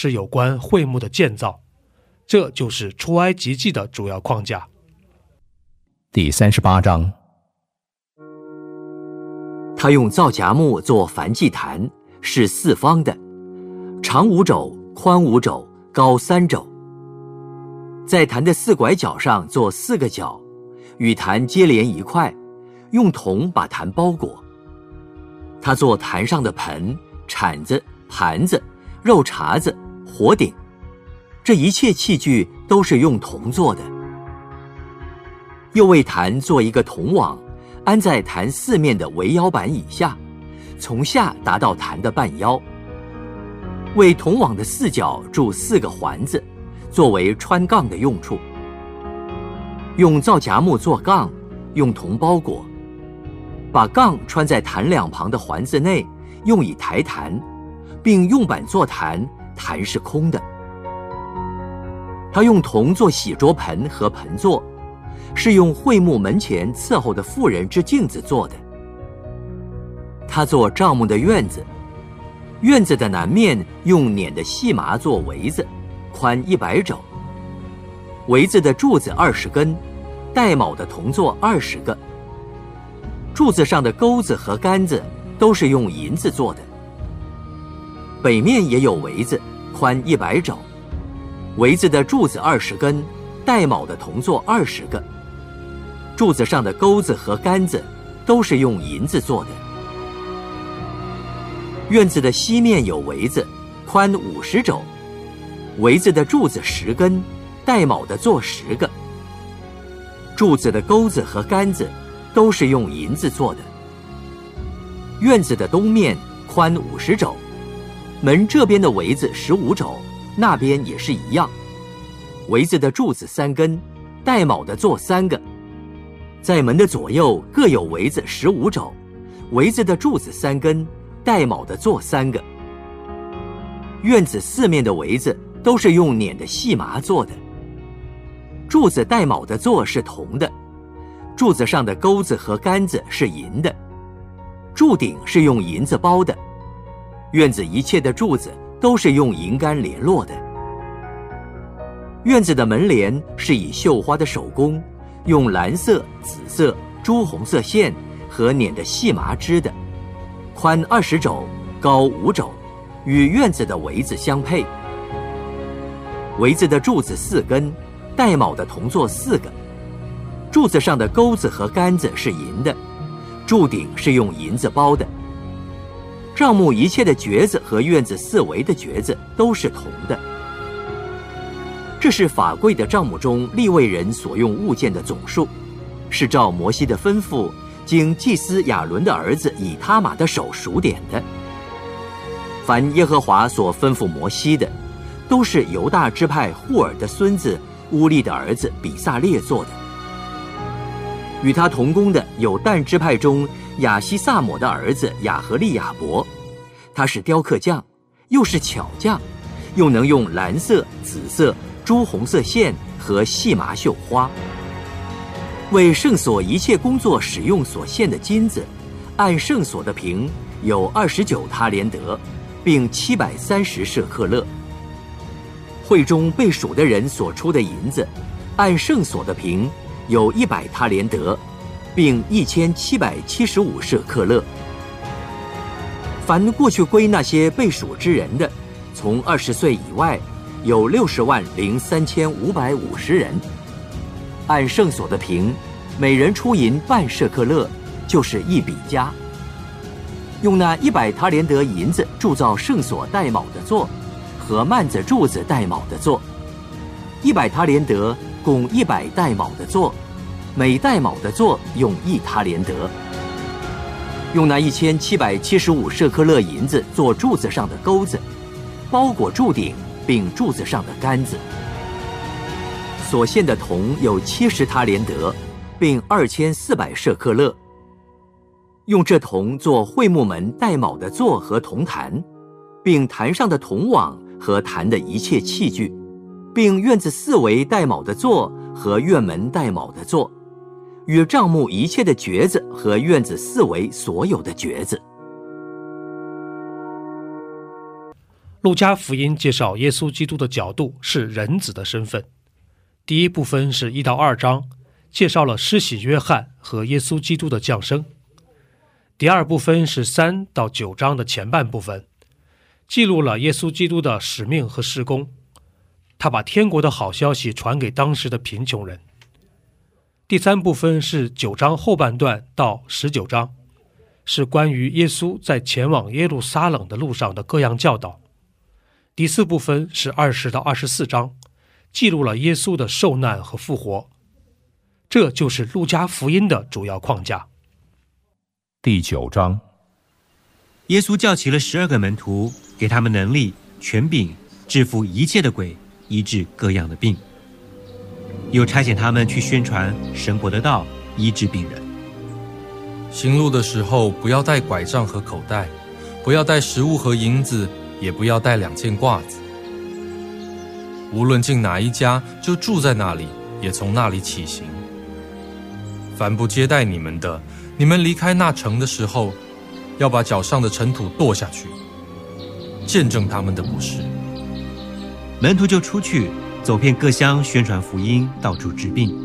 是有关会幕的建造，这就是出埃及记的主要框架。第三十八章，他用皂荚木做燔祭坛，是四方的，长五肘，宽五肘，高三肘。在坛的四拐角上做四个角，与坛接连一块，用铜把坛包裹。他做坛上的盆、铲子、盘子、肉茬子。火鼎，这一切器具都是用铜做的。又为坛做一个铜网，安在坛四面的围腰板以下，从下达到坛的半腰。为铜网的四角铸四个环子，作为穿杠的用处。用皂荚木做杠，用铜包裹，把杠穿在坛两旁的环子内，用以抬坛，并用板做坛。坛是空的。他用铜做洗桌盆和盆座，是用桧木门前伺候的妇人之镜子做的。他做帐幕的院子，院子的南面用捻的细麻做围子，宽一百肘。围子的柱子二十根，带卯的铜座二十个。柱子上的钩子和杆子都是用银子做的。北面也有围子，宽一百肘，围子的柱子二十根，带卯的铜座二十个。柱子上的钩子和杆子都是用银子做的。院子的西面有围子，宽五十肘，围子的柱子十根，带卯的座十个。柱子的钩子和杆子都是用银子做的。院子的东面宽五十肘。门这边的围子十五肘，那边也是一样。围子的柱子三根，带卯的座三个，在门的左右各有围子十五肘，围子的柱子三根，带卯的座三个。院子四面的围子都是用捻的细麻做的。柱子带卯的座是铜的，柱子上的钩子和杆子是银的，柱顶是用银子包的。院子一切的柱子都是用银杆联络的。院子的门帘是以绣花的手工，用蓝色、紫色、朱红色线和捻的细麻织的，宽二十肘，高五肘，与院子的围子相配。围子的柱子四根，带卯的铜座四个，柱子上的钩子和杆子是银的，柱顶是用银子包的。帐目一切的橛子和院子四围的橛子都是铜的。这是法柜的帐目中立位人所用物件的总数，是照摩西的吩咐，经祭司亚伦的儿子以他玛的手数点的。凡耶和华所吩咐摩西的，都是犹大支派户尔的孙子乌利的儿子比萨列做的。与他同工的有但支派中。亚西萨姆的儿子亚和利亚伯，他是雕刻匠，又是巧匠，又能用蓝色、紫色、朱红色线和细麻绣花。为圣所一切工作使用所献的金子，按圣所的平有二十九他连德，并七百三十舍克勒。会中被数的人所出的银子，按圣所的平有一百塔连德。并一千七百七十五舍克勒。凡过去归那些被属之人的，从二十岁以外，有六十万零三千五百五十人。按圣所的平，每人出银半舍克勒，就是一笔加。用那一百塔连德银子铸造圣所带卯的座，和幔子柱子带卯的座。一百塔连德共一百带卯的座，每带卯的座用一塔连德。用那一千七百七十五舍克勒银子做柱子上的钩子，包裹柱顶，并柱子上的杆子。所献的铜有七十塔连德，并二千四百舍克勒。用这铜做会幕门带卯的座和铜坛，并坛上的铜网和坛的一切器具，并院子四围带卯的座和院门带卯的座。与帐幕一切的橛子和院子四围所有的橛子。路加福音介绍耶稣基督的角度是人子的身份。第一部分是一到二章，介绍了施洗约翰和耶稣基督的降生。第二部分是三到九章的前半部分，记录了耶稣基督的使命和施工。他把天国的好消息传给当时的贫穷人。第三部分是九章后半段到十九章，是关于耶稣在前往耶路撒冷的路上的各样教导。第四部分是二十到二十四章，记录了耶稣的受难和复活。这就是路加福音的主要框架。第九章，耶稣叫齐了十二个门徒，给他们能力、权柄，制服一切的鬼，医治各样的病。又差遣他们去宣传神国的道，医治病人。行路的时候，不要带拐杖和口袋，不要带食物和银子，也不要带两件褂子。无论进哪一家，就住在那里，也从那里起行。凡不接待你们的，你们离开那城的时候，要把脚上的尘土跺下去，见证他们的不是。门徒就出去。走遍各乡，宣传福音，到处治病。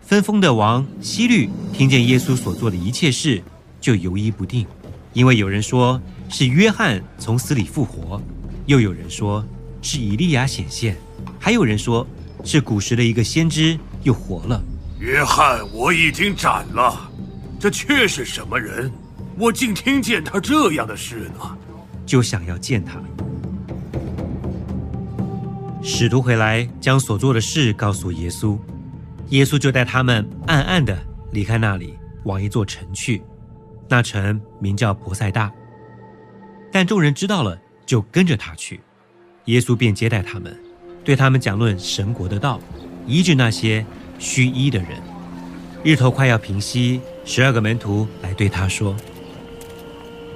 分封的王希律听见耶稣所做的一切事，就犹疑不定，因为有人说是约翰从死里复活，又有人说是以利亚显现，还有人说是古时的一个先知又活了。约翰我已经斩了，这却是什么人？我竟听见他这样的事呢？就想要见他。使徒回来，将所做的事告诉耶稣，耶稣就带他们暗暗的离开那里，往一座城去。那城名叫博塞大。但众人知道了，就跟着他去。耶稣便接待他们，对他们讲论神国的道，医治那些虚医的人。日头快要平息，十二个门徒来对他说：“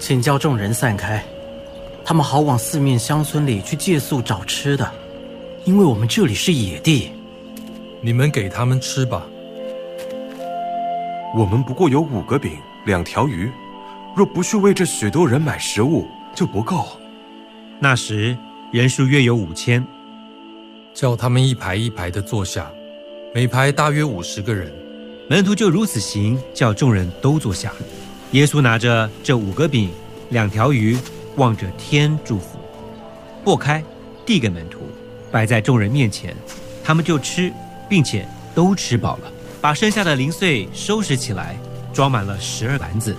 请叫众人散开。”他们好往四面乡村里去借宿找吃的，因为我们这里是野地。你们给他们吃吧。我们不过有五个饼，两条鱼，若不去为这许多人买食物，就不够。那时人数约有五千，叫他们一排一排的坐下，每排大约五十个人。门徒就如此行，叫众人都坐下。耶稣拿着这五个饼，两条鱼。望着天祝福，拨开，递给门徒，摆在众人面前，他们就吃，并且都吃饱了，把剩下的零碎收拾起来，装满了十二篮子。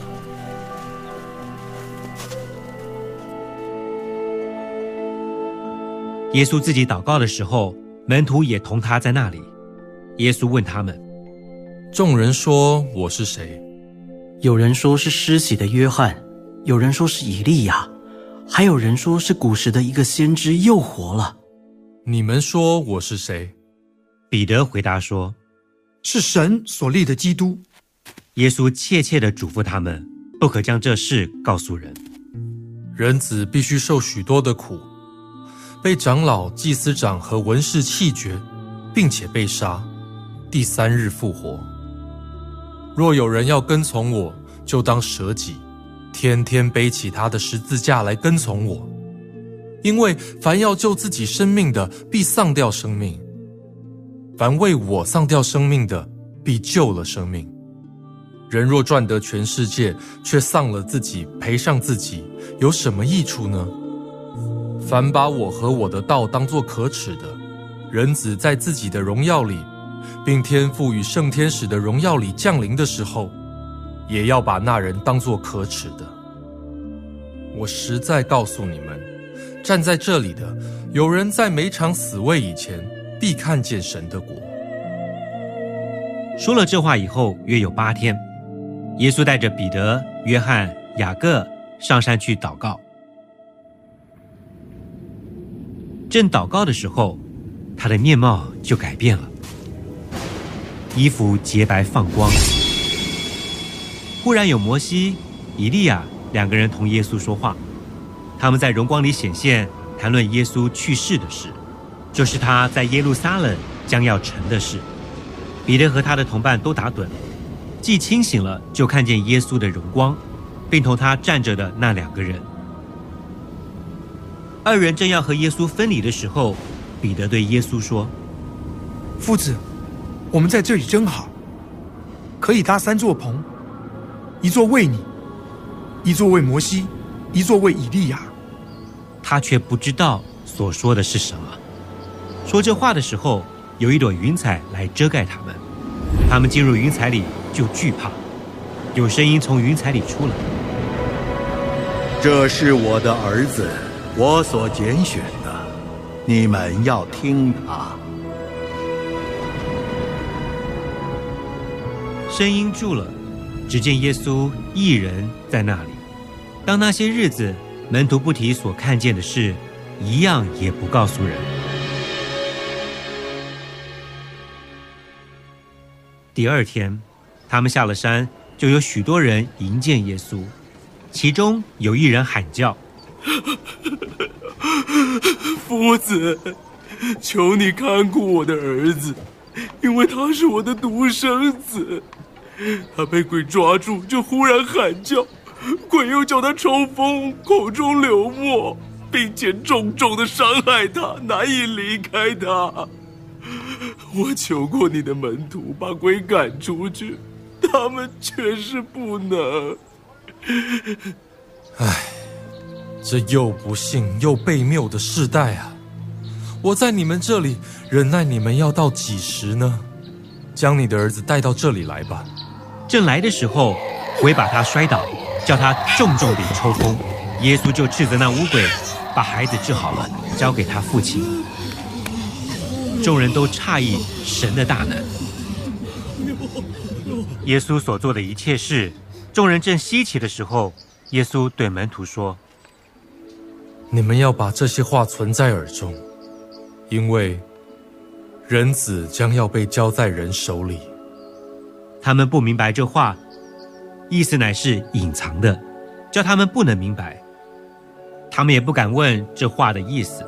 耶稣自己祷告的时候，门徒也同他在那里。耶稣问他们：“众人说我是谁？”有人说是施洗的约翰，有人说是以利亚。还有人说是古时的一个先知又活了。你们说我是谁？彼得回答说：“是神所立的基督。”耶稣切切地嘱咐他们，不可将这事告诉人。人子必须受许多的苦，被长老、祭司长和文士弃绝，并且被杀，第三日复活。若有人要跟从我，就当舍己。天天背起他的十字架来跟从我，因为凡要救自己生命的，必丧掉生命；凡为我丧掉生命的，必救了生命。人若赚得全世界，却丧了自己，赔上自己，有什么益处呢？凡把我和我的道当作可耻的，人子在自己的荣耀里，并天赋与圣天使的荣耀里降临的时候，也要把那人当作可耻的。我实在告诉你们，站在这里的有人在每场死位以前，必看见神的国。说了这话以后，约有八天，耶稣带着彼得、约翰、雅各上山去祷告。正祷告的时候，他的面貌就改变了，衣服洁白放光。忽然有摩西、以利亚两个人同耶稣说话，他们在荣光里显现，谈论耶稣去世的事，就是他在耶路撒冷将要成的事。彼得和他的同伴都打盹，既清醒了，就看见耶稣的荣光，并同他站着的那两个人。二人正要和耶稣分离的时候，彼得对耶稣说：“夫子，我们在这里真好，可以搭三座棚，一座为你，一座为摩西，一座为以利亚。”他却不知道所说的是什么。说这话的时候，有一朵云彩来遮盖他们，他们进入云彩里就惧怕。有声音从云彩里出来：“这是我的儿子。”我所拣选的，你们要听他。声音住了，只见耶稣一人在那里。当那些日子，门徒不提所看见的事，一样也不告诉人。第二天，他们下了山，就有许多人迎见耶稣，其中有一人喊叫。夫子，求你看顾我的儿子，因为他是我的独生子。他被鬼抓住，就忽然喊叫，鬼又叫他抽风，口中流沫，并且重重的伤害他，难以离开他。我求过你的门徒把鬼赶出去，他们却是不能。唉。这又不幸又被谬的世代啊！我在你们这里忍耐你们要到几时呢？将你的儿子带到这里来吧。正来的时候，鬼把他摔倒，叫他重重地抽风。耶稣就斥责那污鬼，把孩子治好了，交给他父亲。众人都诧异神的大能。耶稣所做的一切事，众人正稀奇的时候，耶稣对门徒说。你们要把这些话存在耳中，因为人子将要被交在人手里。他们不明白这话，意思乃是隐藏的，叫他们不能明白。他们也不敢问这话的意思。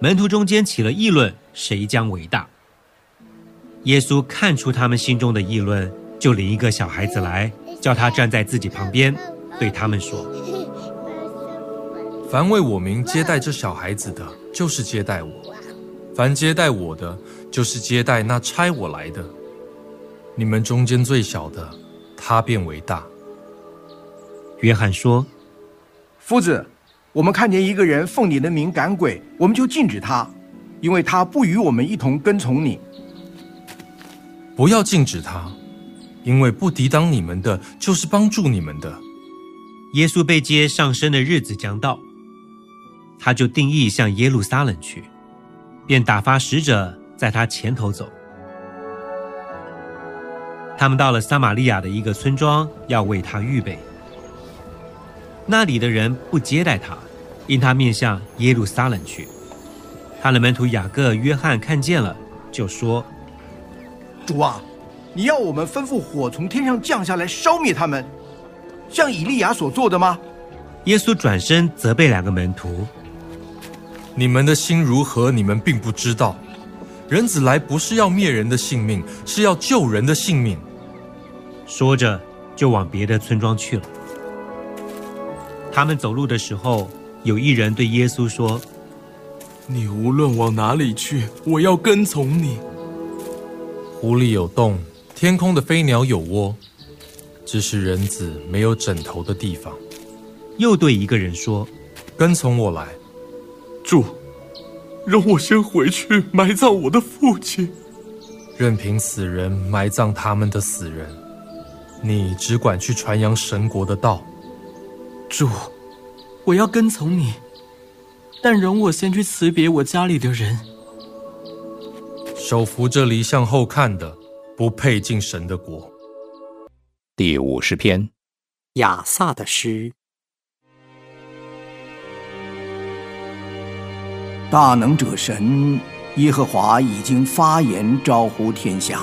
门徒中间起了议论，谁将为大？耶稣看出他们心中的议论，就领一个小孩子来，叫他站在自己旁边。对他们说：“ 凡为我名接待这小孩子的，就是接待我；凡接待我的，就是接待那差我来的。你们中间最小的，他便为大。”约翰说：“夫子，我们看见一个人奉你的名赶鬼，我们就禁止他，因为他不与我们一同跟从你。不要禁止他，因为不抵挡你们的，就是帮助你们的。”耶稣被接上升的日子将到，他就定义向耶路撒冷去，便打发使者在他前头走。他们到了撒玛利亚的一个村庄，要为他预备。那里的人不接待他，因他面向耶路撒冷去。他的门徒雅各、约翰看见了，就说：“主啊，你要我们吩咐火从天上降下来，烧灭他们。”像以利亚所做的吗？耶稣转身责备两个门徒：“你们的心如何？你们并不知道。人子来不是要灭人的性命，是要救人的性命。”说着，就往别的村庄去了。他们走路的时候，有一人对耶稣说：“你无论往哪里去，我要跟从你。”湖里有洞，天空的飞鸟有窝，只是人子没有枕头的地方。又对一个人说：“跟从我来。”主，容我先回去埋葬我的父亲。任凭死人埋葬他们的死人，你只管去传扬神国的道。主，我要跟从你，但容我先去辞别我家里的人。手扶着离向后看的。不配进神的国。第五十篇，亚萨的诗。大能者神耶和华已经发言招呼天下，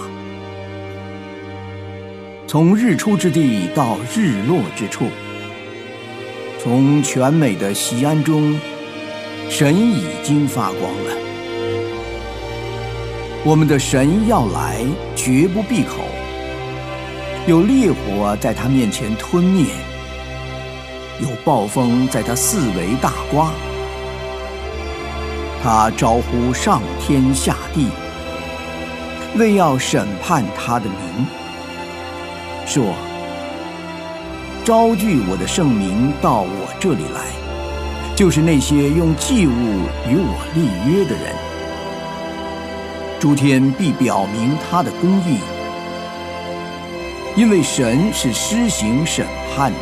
从日出之地到日落之处，从全美的西安中，神已经发光了。我们的神要来，绝不闭口。有烈火在他面前吞灭，有暴风在他四围大刮。他招呼上天下地，为要审判他的名，说：“招聚我的圣名到我这里来，就是那些用祭物与我立约的人。”诸天必表明他的公义，因为神是施行审判的。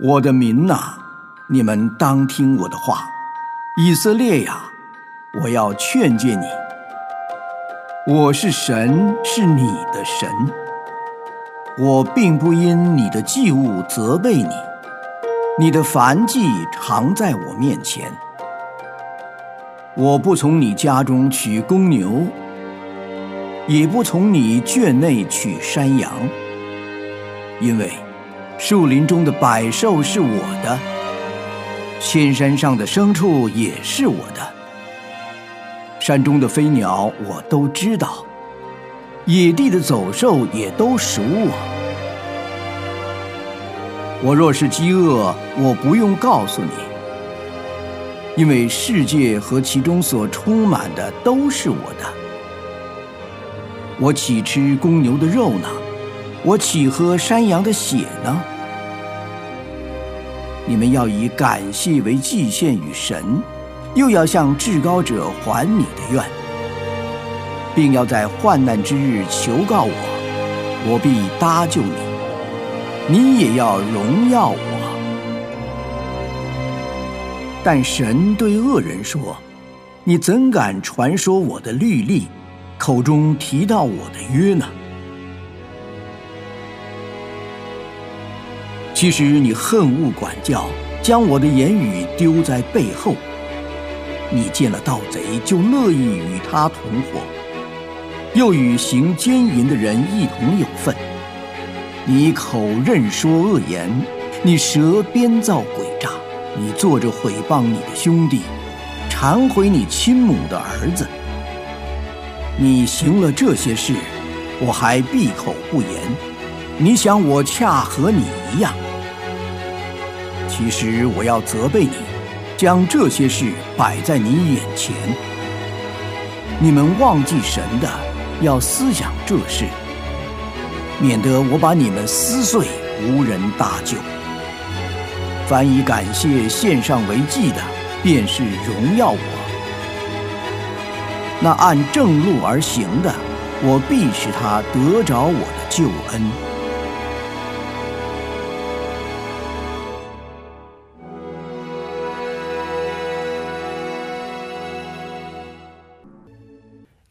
我的民呐，你们当听我的话，以色列呀，我要劝诫你。我是神，是你的神。我并不因你的祭物责备你，你的凡祭常在我面前。我不从你家中取公牛，也不从你圈内取山羊，因为树林中的百兽是我的，千山上的牲畜也是我的，山中的飞鸟我都知道，野地的走兽也都属我。我若是饥饿，我不用告诉你。因为世界和其中所充满的都是我的，我岂吃公牛的肉呢？我岂喝山羊的血呢？你们要以感谢为祭献与神，又要向至高者还你的愿，并要在患难之日求告我，我必搭救你，你也要荣耀我。但神对恶人说：“你怎敢传说我的律例，口中提到我的约呢？其实你恨恶管教，将我的言语丢在背后。你见了盗贼，就乐意与他同伙，又与行奸淫的人一同有份。你口认说恶言，你舌编造诡诈。”你坐着毁谤你的兄弟，忏悔你亲母的儿子。你行了这些事，我还闭口不言。你想我恰和你一样？其实我要责备你，将这些事摆在你眼前。你们忘记神的，要思想这事，免得我把你们撕碎，无人搭救。凡以感谢献上为祭的，便是荣耀我；那按正路而行的，我必使他得着我的救恩。